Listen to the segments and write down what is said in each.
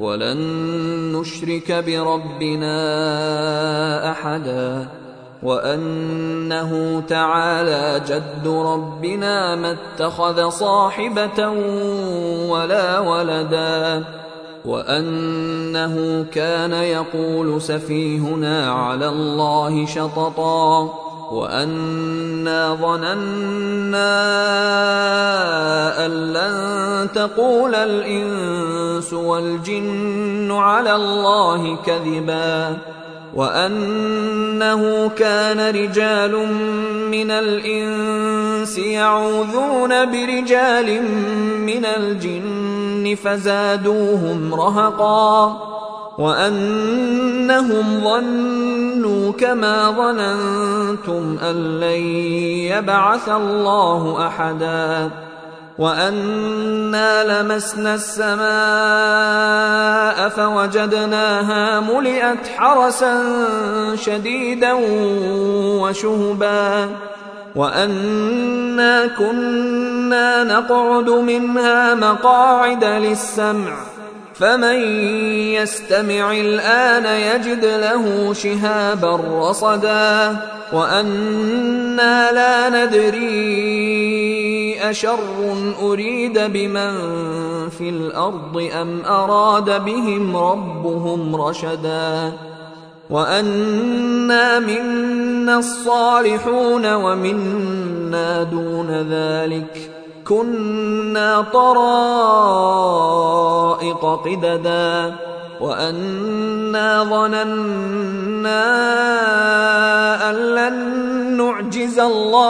ولن نشرك بربنا أحدا وأنه تعالى جد ربنا ما اتخذ صاحبة ولا ولدا وأنه كان يقول سفيهنا على الله شططا وأنا ظننا أن لن تقول الإنس والجن على الله كذبا وأنه كان رجال من الإنس يعوذون برجال من الجن فزادوهم رهقا وأنهم ظنوا كما ظننتم أن لن يبعث الله أحدا وانا لمسنا السماء فوجدناها ملئت حرسا شديدا وشهبا وانا كنا نقعد منها مقاعد للسمع فمن يستمع الان يجد له شهابا رصدا وأنا لا ندري أشر أريد بمن في الأرض أم أراد بهم ربهم رشدا وأنا منا الصالحون ومنا دون ذلك كنا طرائق قددا وأنا ظننا أن لن نعجز الله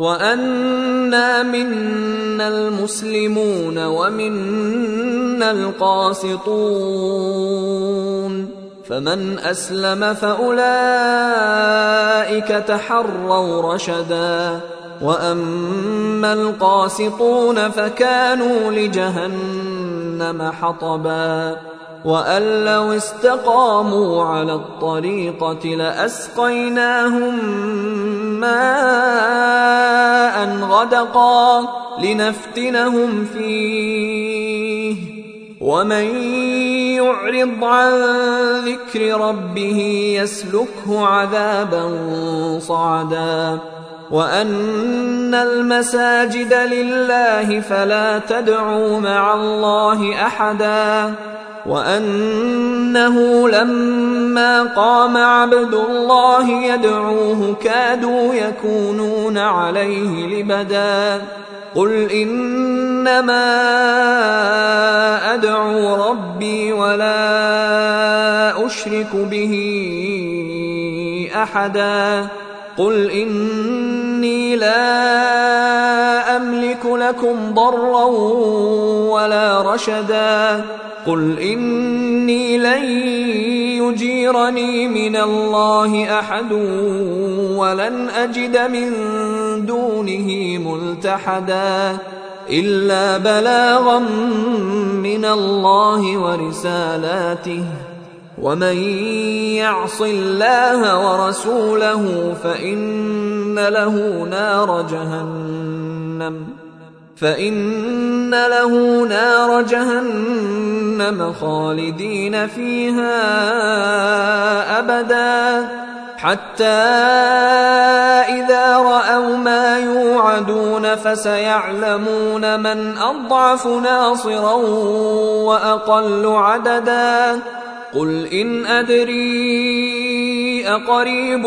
وانا منا المسلمون ومنا القاسطون فمن اسلم فاولئك تحروا رشدا واما القاسطون فكانوا لجهنم حطبا وان لو استقاموا على الطريقة لاسقيناهم ماء غدقا لنفتنهم فيه. ومن يعرض عن ذكر ربه يسلكه عذابا صعدا. وأن المساجد لله فلا تدعوا مع الله أحدا. وأنه لما قام عبد الله يدعوه كادوا يكونون عليه لبدا. قل إنما أدعو ربي ولا أشرك به أحدا. قل إني لا املك لكم ضرا ولا رشدا. قل إني لن يجيرني من الله أحد ولن أجد من دونه ملتحدا إلا بلاغا من الله ورسالاته. ومن يعص الله ورسوله فإن له نار جهنم. فإن له نار جهنم خالدين فيها أبدا. حتى إذا رأوا ما يوعدون فسيعلمون من أضعف ناصرا وأقل عددا. قل إن أدري أقريب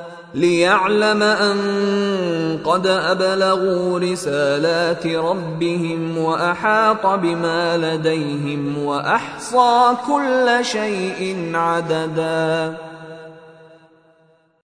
ليعلم أن قد أبلغوا رسالات ربهم وأحاط بما لديهم وأحصى كل شيء عددا.